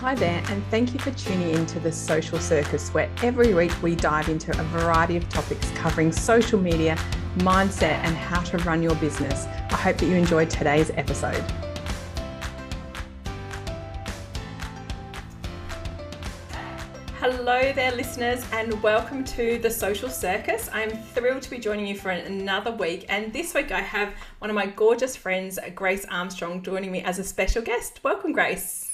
Hi there, and thank you for tuning in to the Social Circus, where every week we dive into a variety of topics covering social media, mindset, and how to run your business. I hope that you enjoyed today's episode. Hello there, listeners, and welcome to the Social Circus. I'm thrilled to be joining you for another week. And this week, I have one of my gorgeous friends, Grace Armstrong, joining me as a special guest. Welcome, Grace.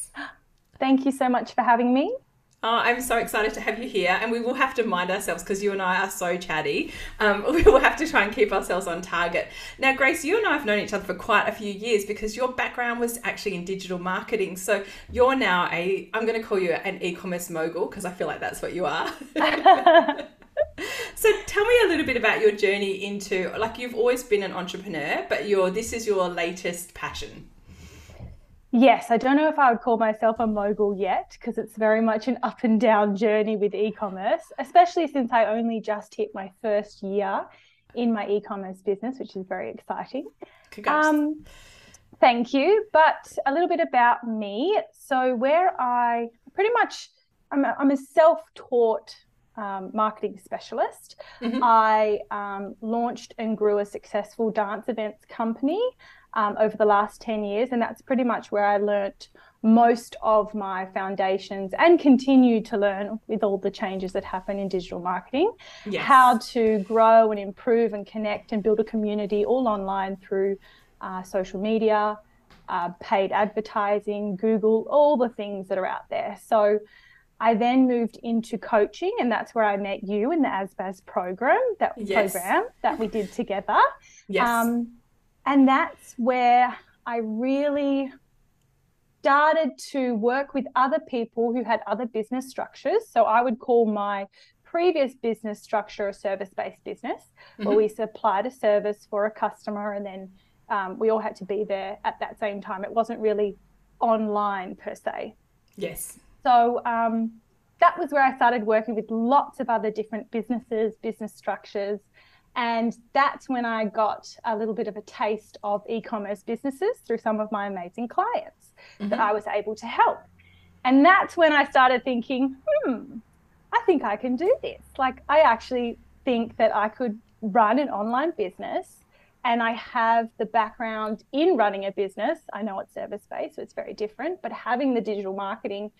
Thank you so much for having me. Oh, I'm so excited to have you here, and we will have to mind ourselves because you and I are so chatty. Um, we will have to try and keep ourselves on target. Now, Grace, you and I have known each other for quite a few years because your background was actually in digital marketing. So you're now a, I'm going to call you an e-commerce mogul because I feel like that's what you are. so tell me a little bit about your journey into, like, you've always been an entrepreneur, but your this is your latest passion. Yes, I don't know if I would call myself a mogul yet because it's very much an up and down journey with e commerce, especially since I only just hit my first year in my e commerce business, which is very exciting. Congrats. Um, thank you. But a little bit about me. So, where I pretty much, I'm a, I'm a self taught um, marketing specialist. Mm-hmm. I um, launched and grew a successful dance events company um, over the last 10 years. And that's pretty much where I learnt most of my foundations and continue to learn with all the changes that happen in digital marketing yes. how to grow and improve and connect and build a community all online through uh, social media, uh, paid advertising, Google, all the things that are out there. So I then moved into coaching, and that's where I met you in the ASBAS program that yes. program that we did together. Yes. Um, and that's where I really started to work with other people who had other business structures. So I would call my previous business structure a service based business mm-hmm. where we supplied a service for a customer and then um, we all had to be there at that same time. It wasn't really online per se. Yes. So um, that was where I started working with lots of other different businesses, business structures, and that's when I got a little bit of a taste of e commerce businesses through some of my amazing clients mm-hmm. that I was able to help. And that's when I started thinking, hmm, I think I can do this. Like, I actually think that I could run an online business and I have the background in running a business. I know it's service based, so it's very different, but having the digital marketing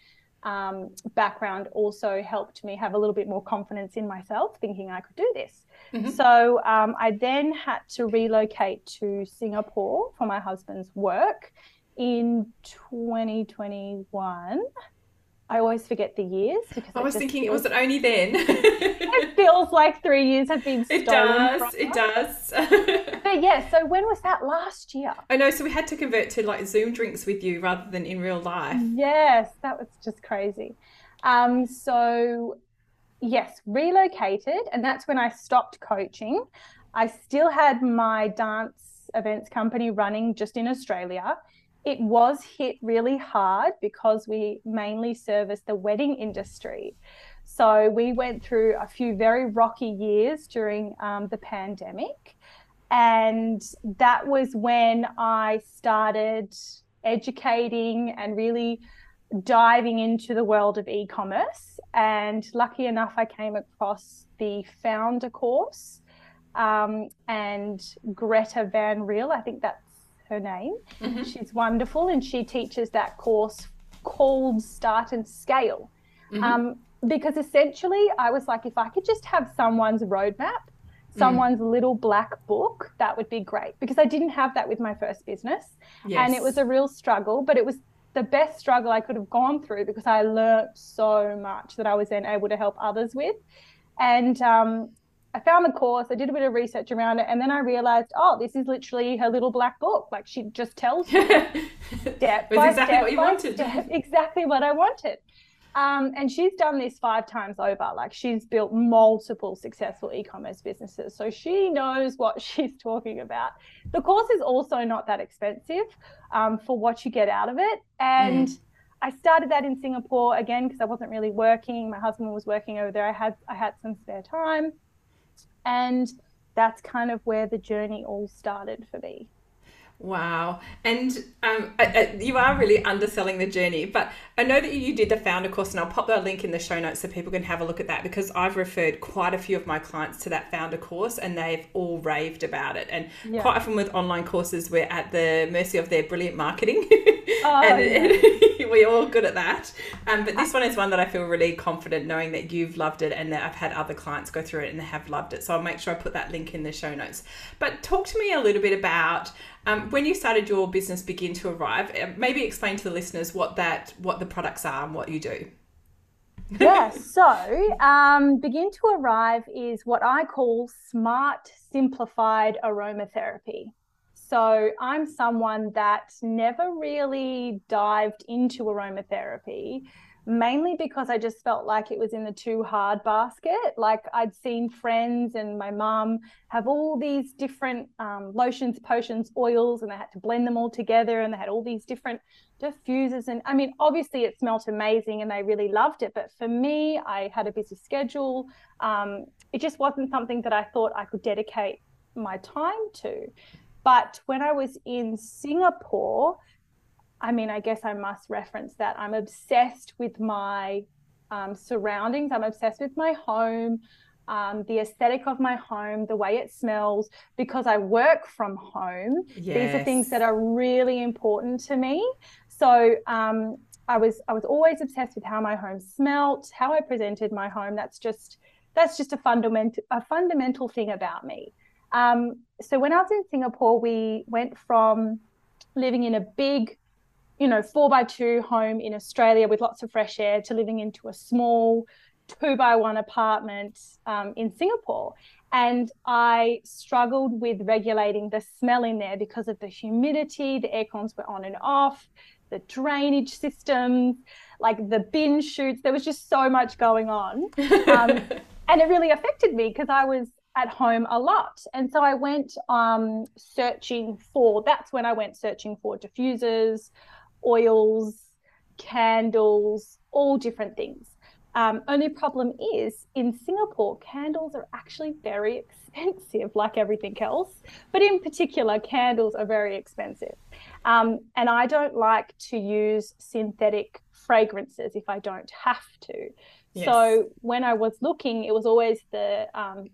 um, background also helped me have a little bit more confidence in myself, thinking I could do this. Mm-hmm. So um, I then had to relocate to Singapore for my husband's work in 2021. I always forget the years because I was thinking, feels, was it only then? it feels like three years have been stolen. It does. It does. but yeah, so when was that last year? I know. So we had to convert to like Zoom drinks with you rather than in real life. Yes, that was just crazy. Um, so yes, relocated, and that's when I stopped coaching. I still had my dance events company running just in Australia. It was hit really hard because we mainly service the wedding industry. So we went through a few very rocky years during um, the pandemic. And that was when I started educating and really diving into the world of e commerce. And lucky enough, I came across the Foundr course um, and Greta Van Riel, I think that's her name. Mm-hmm. She's wonderful and she teaches that course called Start and Scale. Mm-hmm. Um, because essentially, I was like, if I could just have someone's roadmap, mm. someone's mm. little black book, that would be great. Because I didn't have that with my first business. Yes. And it was a real struggle, but it was the best struggle I could have gone through because I learned so much that I was then able to help others with. And um, I found the course, I did a bit of research around it, and then I realized, oh, this is literally her little black book. Like she just tells you step by exactly step what you wanted. Step, exactly what I wanted. Um, and she's done this five times over. Like she's built multiple successful e-commerce businesses, so she knows what she's talking about. The course is also not that expensive um, for what you get out of it, and. Mm. I started that in Singapore again because I wasn't really working. My husband was working over there. I had I had some spare time, and that's kind of where the journey all started for me. Wow. And um, I, I, you are really underselling the journey. But I know that you did the Foundr course, and I'll pop that link in the show notes so people can have a look at that because I've referred quite a few of my clients to that Foundr course and they've all raved about it. And yeah. quite often with online courses, we're at the mercy of their brilliant marketing. Oh, and, yeah. we're all good at that. Um, but this one is one that I feel really confident knowing that you've loved it and that I've had other clients go through it and they have loved it. So I'll make sure I put that link in the show notes. But talk to me a little bit about um, when you started your business Begin to Arrive, uh, maybe explain to the listeners what that what the products are and what you do. yeah, so um, Begin to Arrive is what I call smart, simplified aromatherapy. So I'm someone that never really dived into aromatherapy mainly because I just felt like it was in the too hard basket. Like I'd seen friends and my mum have all these different um, lotions, potions, oils, and they had to blend them all together and they had all these different diffusers. And I mean, obviously it smelt amazing and they really loved it. But for me, I had a busy schedule. Um, it just wasn't something that I thought I could dedicate my time to. But when I was in Singapore, I mean, I guess I must reference that I'm obsessed with my um, surroundings. I'm obsessed with my home, um, the aesthetic of my home, the way it smells, because I work from home. Yes. These are things that are really important to me. So um, I was I was always obsessed with how my home smelt, how I presented my home. That's just that's just a fundamental a fundamental thing about me. Um, so when I was in Singapore, we went from living in a big you know, four by two home in Australia with lots of fresh air to living into a small two by one apartment um, in Singapore. And I struggled with regulating the smell in there because of the humidity, the air cons were on and off, the drainage systems, like the bin chutes. There was just so much going on. Um, and it really affected me because I was at home a lot. And so I went um, searching for, that's when I went searching for diffusers oils, candles, all different things. Um, only problem is in Singapore, candles are actually very expensive, like everything else. But in particular, candles are very expensive. Um, and I don't like to use synthetic fragrances if I don't have to. Yes. So when I was looking, it was always the um,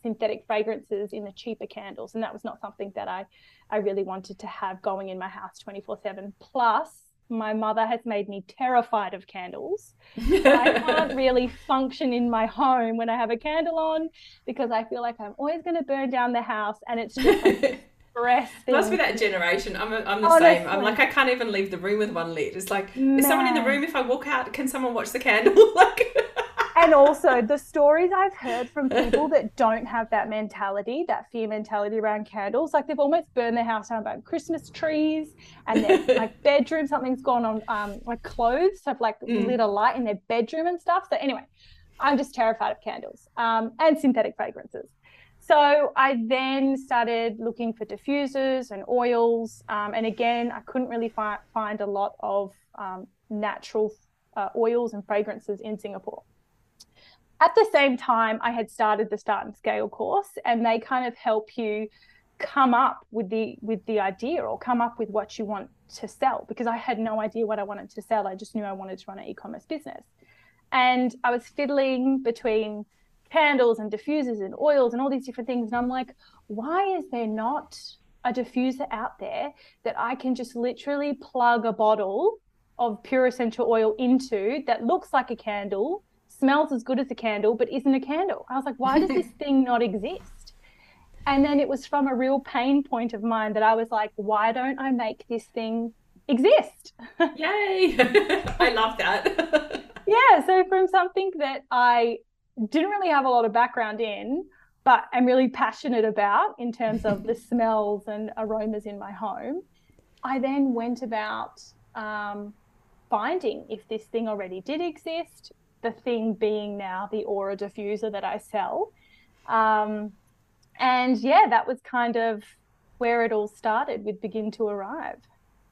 synthetic fragrances in the cheaper candles. And that was not something that I I really wanted to have going in my house 24 7. Plus, my mother has made me terrified of candles. I can't really function in my home when I have a candle on because I feel like I'm always going to burn down the house and it's just like stress. Must be that generation. I'm, a, I'm the Honestly. same. I'm like, I can't even leave the room with one lit. It's like, Man. is someone in the room? If I walk out, can someone watch the candle? like, and also the stories I've heard from people that don't have that mentality, that fear mentality around candles, like they've almost burned their house down by Christmas trees and their like bedroom, something's gone on, um, like clothes have like mm. lit a light in their bedroom and stuff. So anyway, I'm just terrified of candles um, and synthetic fragrances. So I then started looking for diffusers and oils, um, and again, I couldn't really fi- find a lot of um, natural uh, oils and fragrances in Singapore at the same time, I had started the Start and Scale course, and they kind of help you come up with the with the idea or come up with what you want to sell because I had no idea what I wanted to sell. I just knew I wanted to run an e-commerce business. And I was fiddling between candles and diffusers and oils and all these different things. And I'm like, why is there not a diffuser out there that I can just literally plug a bottle of pure essential oil into that looks like a candle smells as good as a candle, but isn't a candle. I was like, why does this thing not exist? And then it was from a real pain point of mine that I was like, why don't I make this thing exist? Yay! I love that. yeah. So, from something that I didn't really have a lot of background in, but I'm really passionate about in terms of the smells and aromas in my home, I then went about um, finding if this thing already did exist, the thing being now the Ora diffuser that I sell. Um, and yeah, that was kind of where it all started with Begin to Arrive.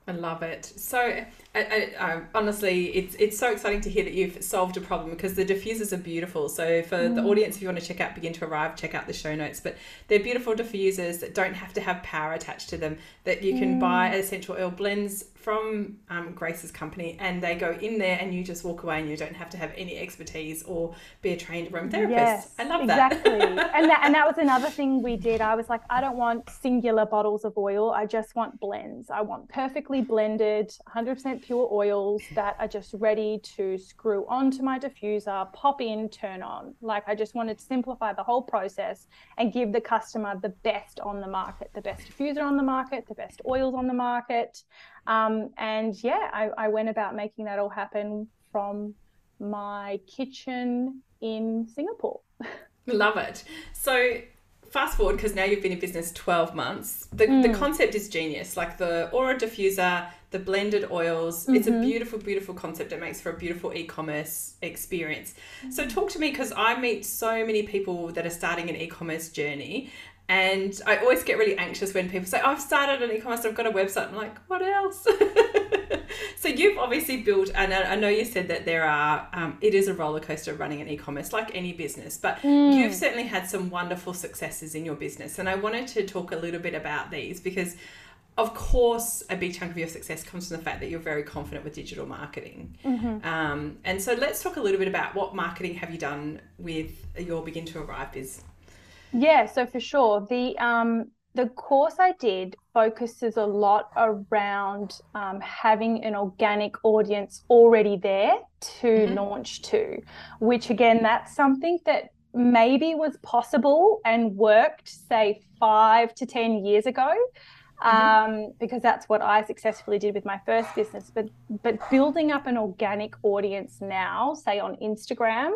I love it. So, I, I, honestly, it's it's so exciting to hear that you've solved a problem because the diffusers are beautiful. So for mm. the audience, if you want to check out Begin to Arrive, check out the show notes. But they're beautiful diffusers that don't have to have power attached to them. That you can mm. buy essential oil blends from um, Grace's company, and they go in there, and you just walk away, and you don't have to have any expertise or be a trained aromatherapist. Yes, I love that. Exactly, and that and that was another thing we did. I was like, I don't want singular bottles of oil. I just want blends. I want perfectly blended, 100% pure oils that are just ready to screw onto my diffuser, pop in, turn on. Like I just wanted to simplify the whole process and give the customer the best on the market, the best diffuser on the market, the best oils on the market. Um, and yeah, I, I went about making that all happen from my kitchen in Singapore. Love it. So fast forward because now you've been in business 12 months the, mm. the concept is genius like the Ora diffuser the blended oils mm-hmm. it's a mm-hmm. beautiful beautiful concept it makes for a beautiful e-commerce experience so talk to me because i meet so many people that are starting an e-commerce journey and I always get really anxious when people say, oh, I've started an e commerce, I've got a website. I'm like, what else? so you've obviously built, and I know you said that there are, um, it is a roller coaster running an e commerce like any business, but mm. you've certainly had some wonderful successes in your business. And I wanted to talk a little bit about these because of course, a big chunk of your success comes from the fact that you're very confident with digital marketing. Mm-hmm. Um, and so let's talk a little bit about what marketing have you done with your Begin to Arrive biz. Yeah, so for sure. The um the course I did focuses a lot around um, having an organic audience already there to mm-hmm. launch to, which again, that's something that maybe was possible and worked, say, five to 10 years ago. Mm-hmm. Um, because that's what I successfully did with my first business. But but building up an organic audience now, say on Instagram,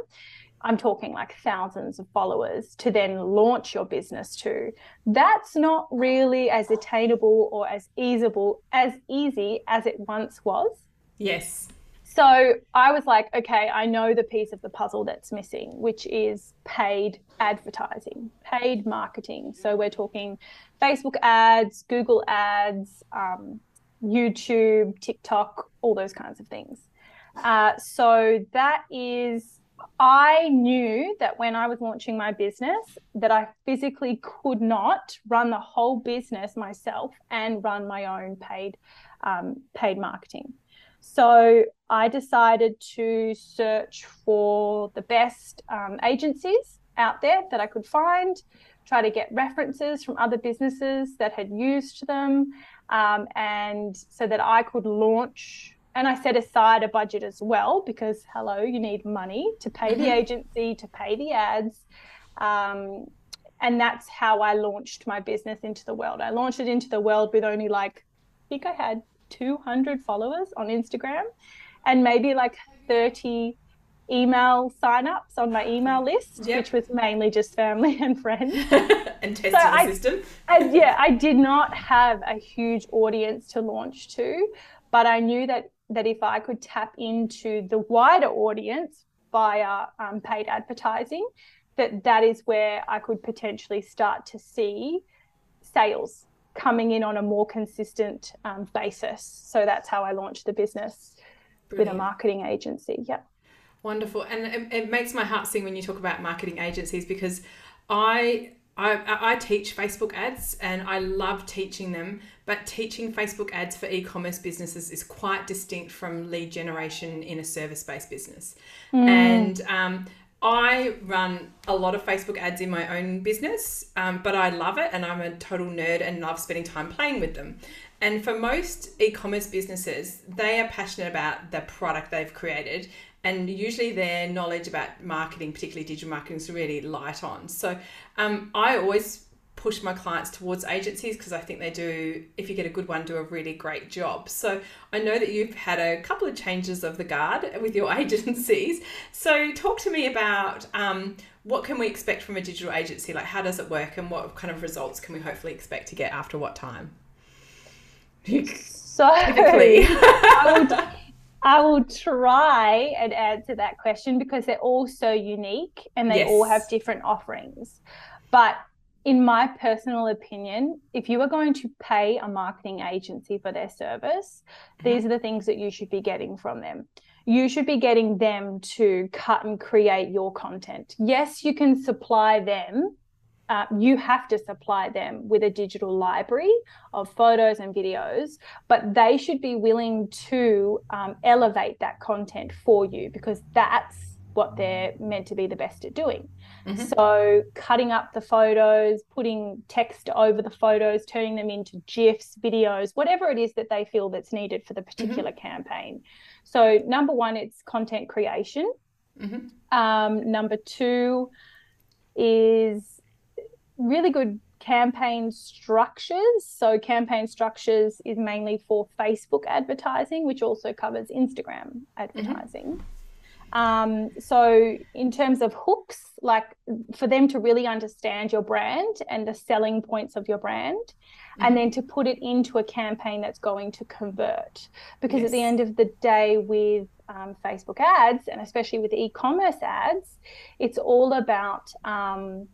I'm talking like thousands of followers to then launch your business to. That's not really as attainable or as easable as easy as it once was. Yes. So I was like, okay, I know the piece of the puzzle that's missing, which is paid advertising, paid marketing. So we're talking Facebook ads, Google ads, um, YouTube, TikTok, all those kinds of things. Uh, so that is I knew that when I was launching my business that I physically could not run the whole business myself and run my own paid um, paid marketing. So I decided to search for the best um, agencies out there that I could find, try to get references from other businesses that had used them, um, and so that I could launch and I set aside a budget as well because hello, you need money to pay the mm-hmm. agency, to pay the ads. Um, and that's how I launched my business into the world. I launched it into the world with only like, I think I had 200 followers on Instagram and maybe like 30 email signups on my email list, yep. which was mainly just family and friends. and testing so the I, system. I, yeah, I did not have a huge audience to launch to, but I knew that that if I could tap into the wider audience via um, paid advertising, that that is where I could potentially start to see sales coming in on a more consistent um, basis. So that's how I launched the business Brilliant. with a marketing agency. Yeah. Wonderful. And it, it makes my heart sing when you talk about marketing agencies because I I, I teach Facebook ads and I love teaching them, but teaching Facebook ads for e commerce businesses is quite distinct from lead generation in a service based business. Mm. And um, I run a lot of Facebook ads in my own business, um, but I love it and I'm a total nerd and love spending time playing with them. And for most e commerce businesses, they are passionate about the product they've created and usually their knowledge about marketing, particularly digital marketing, is really light on. So um, I always push my clients towards agencies because I think they do, if you get a good one, do a really great job. So I know that you've had a couple of changes of the guard with your agencies. So talk to me about um, what can we expect from a digital agency? Like how does it work and what kind of results can we hopefully expect to get after what time? So I would I will try and answer that question because they're all so unique and they yes. all have different offerings. But in my personal opinion, if you are going to pay a marketing agency for their service, mm-hmm. these are the things that you should be getting from them. You should be getting them to cut and create your content. Yes, you can supply them. Uh, you have to supply them with a digital library of photos and videos, but they should be willing to um, elevate that content for you because that's what they're meant to be the best at doing. Mm-hmm. So, cutting up the photos, putting text over the photos, turning them into GIFs, videos, whatever it is that they feel that's needed for the mm-hmm. particular mm-hmm. campaign. So, number one, it's content creation. Mm-hmm. Um, number two is really good campaign structures. So, campaign structures is mainly for Facebook advertising, which also covers Instagram mm-hmm. advertising. Um, so, in terms of hooks, like for them to really understand your brand and the selling points of your brand, mm-hmm. and then to put it into a campaign that's going to convert. Because yes. at the end of the day, with um, Facebook ads, and especially with e commerce ads, it's all about um,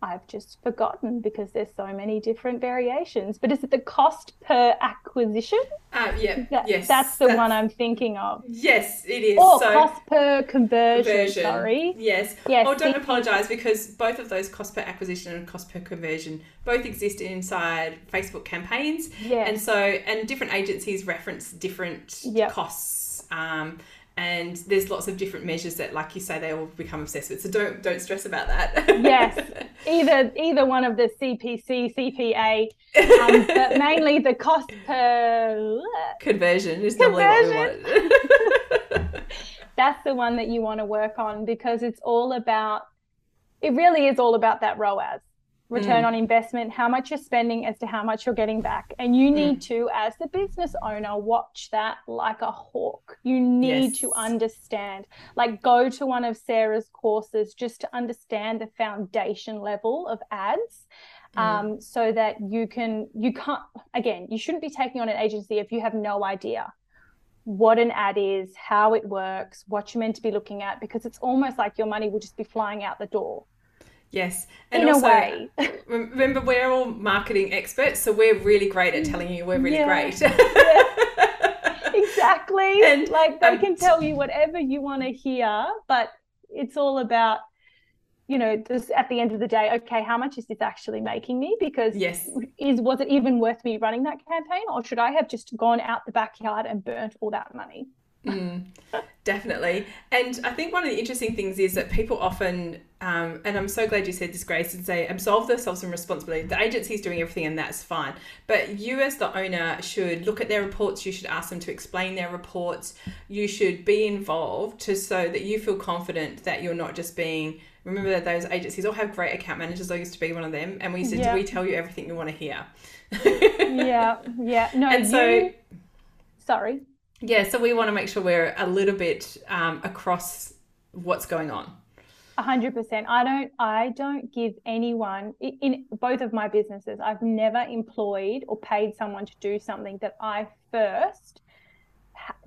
I've just forgotten because there's so many different variations. But is it the cost per acquisition? Uh, yeah, that, yes. That's the that's, one I'm thinking of. Yes, it is. Or so, cost per conversion, conversion. Sorry. Yes. Yes. Oh, don't apologise because both of those cost per acquisition and cost per conversion both exist inside Facebook campaigns. Yeah. And so, and different agencies reference different yep. costs. Um, and there's lots of different measures that like you say they all become obsessed with. So don't don't stress about that. Yes. Either either one of the cpc cpa um, but mainly the cost per conversion is conversion. normally what we want that's the one that you want to work on because it's all about it really is all about that ROAS return mm. on investment, how much you're spending as to how much you're getting back. And you need mm. to, as the business owner, watch that like a hawk. You need yes. to understand, like, go to one of Sarah's courses just to understand the foundation level of ads. Mm. Um, so that you can, you can't, again, you shouldn't be taking on an agency if you have no idea what an ad is, how it works, what you're meant to be looking at, because it's almost like your money will just be flying out the door. Yes. And in also, a way. remember, we're all marketing experts, so we're really great at telling you we're really yeah. great. yeah. Exactly. And like they um, can tell you whatever you want to hear, but it's all about, you know, this at the end of the day, okay, how much is this actually making me? Because yes, is was it even worth me running that campaign, or should I have just gone out the backyard and burnt all that money? Mm, definitely. And I think one of the interesting things is that people often, um, and I'm so glad you said this, Grace, and say absolve themselves from responsibility. The agency is doing everything and that's fine. But you, as the owner, should look at their reports. You should ask them to explain their reports. You should be involved to so that you feel confident that you're not just being. Remember that those agencies all have great account managers. I used to be one of them. And we said, yeah. Do we tell you everything you want to hear? yeah. Yeah. No, and so. You... Sorry yeah, so we want to make sure we're a little bit um, across what's going on. A hundred percent. I don't. I don't give anyone in both of my businesses. I've never employed or paid someone to do something that I first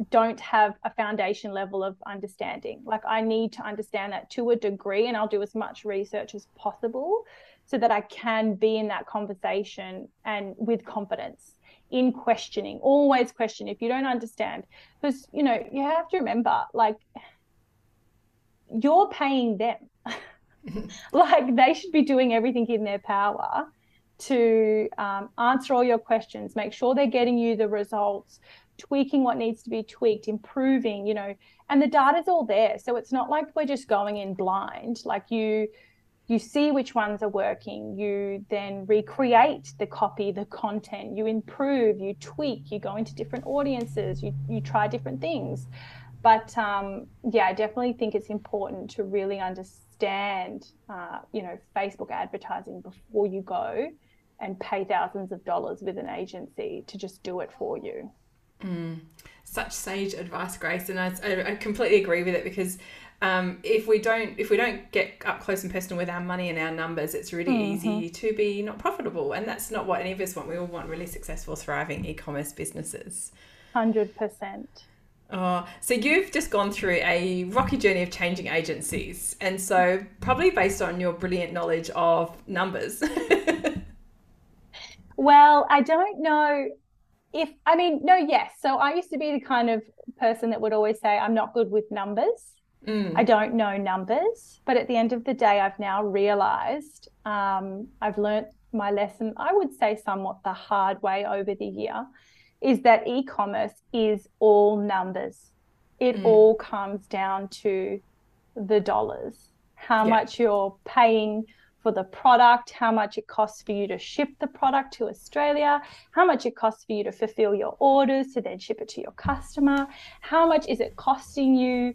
don't have a foundation level of understanding. Like I need to understand that to a degree, and I'll do as much research as possible so that I can be in that conversation and with confidence in questioning, always question if you don't understand. Because, you know, you have to remember, like, you're paying them. like, they should be doing everything in their power to um, answer all your questions, make sure they're getting you the results, tweaking what needs to be tweaked, improving, you know, and the data's all there. So it's not like we're just going in blind. Like, you, you see which ones are working you then recreate the copy the content you improve you tweak you go into different audiences you, you try different things. But um, yeah i definitely think it's important to really understand uh, you know facebook advertising before you go and pay thousands of dollars with an agency to just do it for you mm. such sage advice grace and I, I completely agree with it because um, if we don't if we don't get up close and personal with our money and our numbers, it's really mm-hmm. easy to be not profitable, and that's not what any of us want. We all want really successful, thriving e-commerce businesses. Hundred percent. Oh, so you've just gone through a rocky journey of changing agencies, and so probably based on your brilliant knowledge of numbers. well, I don't know if I mean no, yes. So I used to be the kind of person that would always say I'm not good with numbers. Mm. I don't know numbers, but at the end of the day, I've now realized um, I've learnt my lesson, I would say somewhat the hard way over the year, is that e commerce is all numbers. It mm. all comes down to the dollars, how yeah. much you're paying for the product, how much it costs for you to ship the product to Australia, how much it costs for you to fulfill your orders to then ship it to your customer, how much is it costing you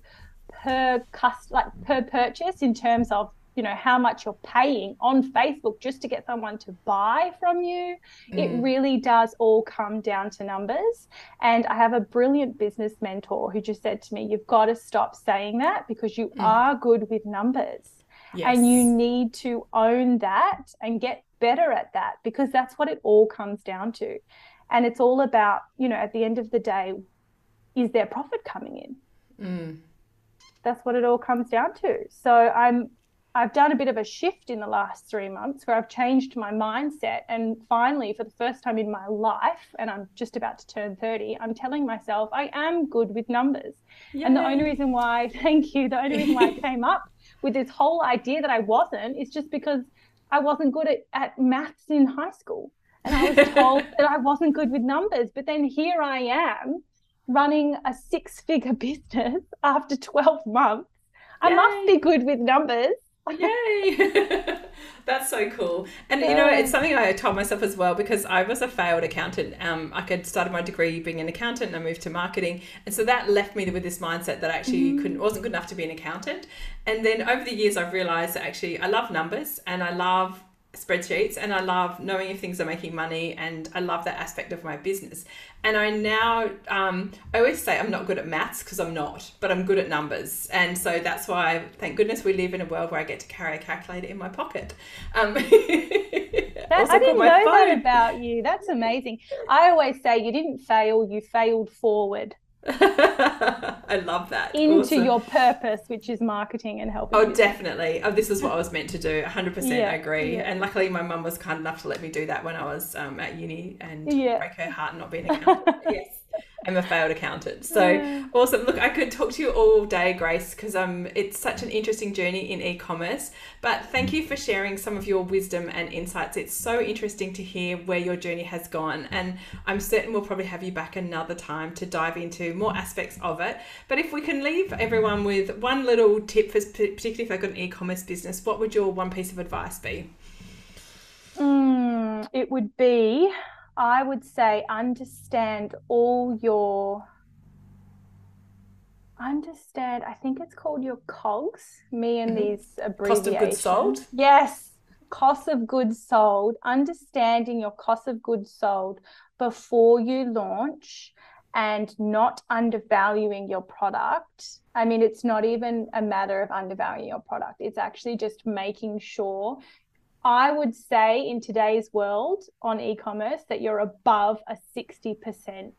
per cust like per purchase in terms of you know how much you're paying on Facebook just to get someone to buy from you. Mm. It really does all come down to numbers. And I have a brilliant business mentor who just said to me, "You've got to stop saying that because you mm. are good with numbers." Yes. And you need to own that and get better at that because that's what it all comes down to. And it's all about, you know, at the end of the day, is there profit coming in? Mm that's what it all comes down to. So I'm I've done a bit of a shift in the last three months where I've changed my mindset. And finally, for the first time in my life, and I'm just about to turn 30, I'm telling myself I am good with numbers. Yay. And the only reason why, thank you, the only reason why I came up with this whole idea that I wasn't is just because I wasn't good at, at maths in high school. And I was told that I wasn't good with numbers. But then here I am running a six figure business after 12 months. Yay. I must be good with numbers. Yay! That's so cool. And yeah. you know, it's something I told myself as well because I was a failed accountant. Um, I could started my degree being an accountant and I moved to marketing. And so that left me with this mindset that I actually mm-hmm. couldn't wasn't good enough to be an accountant. And then over the years I've realized that actually I love numbers and I love spreadsheets and I love knowing if things are making money and I love that aspect of my business. And I now, um, I always say I'm not good at maths because I'm not, but I'm good at numbers. And so that's why, thank goodness, we live in a world where I get to carry a calculator in my pocket. Um, that, I didn't know phone. that about you. That's amazing. I always say you didn't fail, you failed forward. I love that. Into awesome. your purpose, which is marketing and helping. Oh, definitely. Oh, this is what I was meant to do. 100% yeah, agree. Yeah. And luckily, my mum was kind enough to let me do that when I was um, at uni and yeah. break her heart not being an accountant. yes. I'm a failed accountant. So yeah. awesome. Look, I could talk to you all day, Grace, because um, it's such an interesting journey in e-commerce. But thank you for sharing some of your wisdom and insights. It's so interesting to hear where your journey has gone, and I'm certain we'll probably have you back another time to dive into more aspects of it. But if we can leave everyone with one little tip, for particularly if they've got an e-commerce business, what would your one piece of advice be? Mm, it would be I would say understand all your understand i think it's called your cogs me and mm-hmm. these abbreviations cost of goods sold? Yes cost of goods sold understanding your cost of goods sold before you launch and not undervaluing your product. I mean it's not even a matter of undervaluing your product. It's actually just making sure I would say in today's world on e commerce that you're above a 60%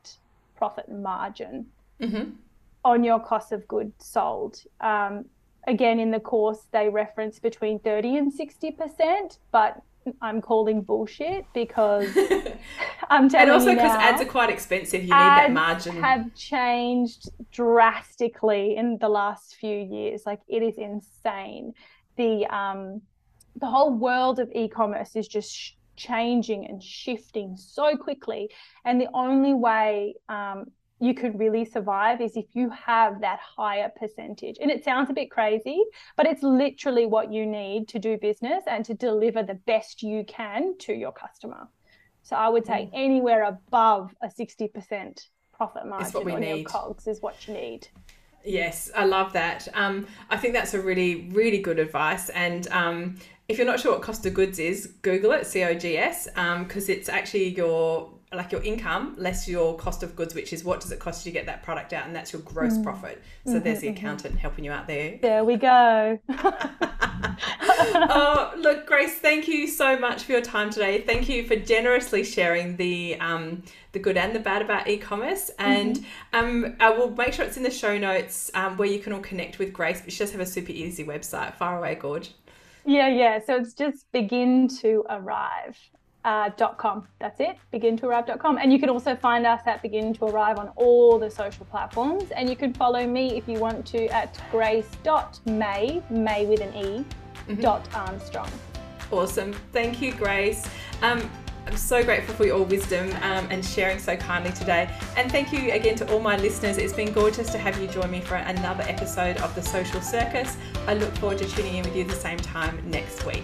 profit margin mm-hmm. on your cost of goods sold. Um, again, in the course, they reference between 30 and 60%, but I'm calling bullshit because I'm telling you. And also because ads are quite expensive. You need that margin. have changed drastically in the last few years. Like it is insane. The um, the whole world of e-commerce is just sh- changing and shifting so quickly and the only way um, you could really survive is if you have that higher percentage and it sounds a bit crazy but it's literally what you need to do business and to deliver the best you can to your customer so i would say mm. anywhere above a 60% profit margin on need. your cogs is what you need Yes, I love that. Um, I think that's a really, really good advice. And um, if you're not sure what cost of goods is, Google it, C O G S, because um, it's actually your like your income less your cost of goods, which is what does it cost you to get that product out, and that's your gross mm. profit. So mm-hmm, there's the mm-hmm. accountant mm-hmm. helping you out there. There we go. oh, look, Grace, thank you so much for your time today. Thank you for generously sharing the um, the good and the bad about e-commerce. And mm-hmm. um, I will make sure it's in the show notes um, where you can all connect with Grace. But she does have a super easy website. Far away, Gorge. Yeah, yeah. So it's just begin to arrive. Uh, .com. That's it, begintoarrive.com. And you can also find us at Begin to Arrive on all the social platforms. And you can follow me if you want to at grace.mae, May may with an E, mm-hmm. dot Armstrong. Awesome. Thank you, Grace. Um, I'm so grateful for your wisdom um, and sharing so kindly today. And thank you again to all my listeners. It's been gorgeous to have you join me for another episode of The Social Circus. I look forward to tuning in with you the same time next week.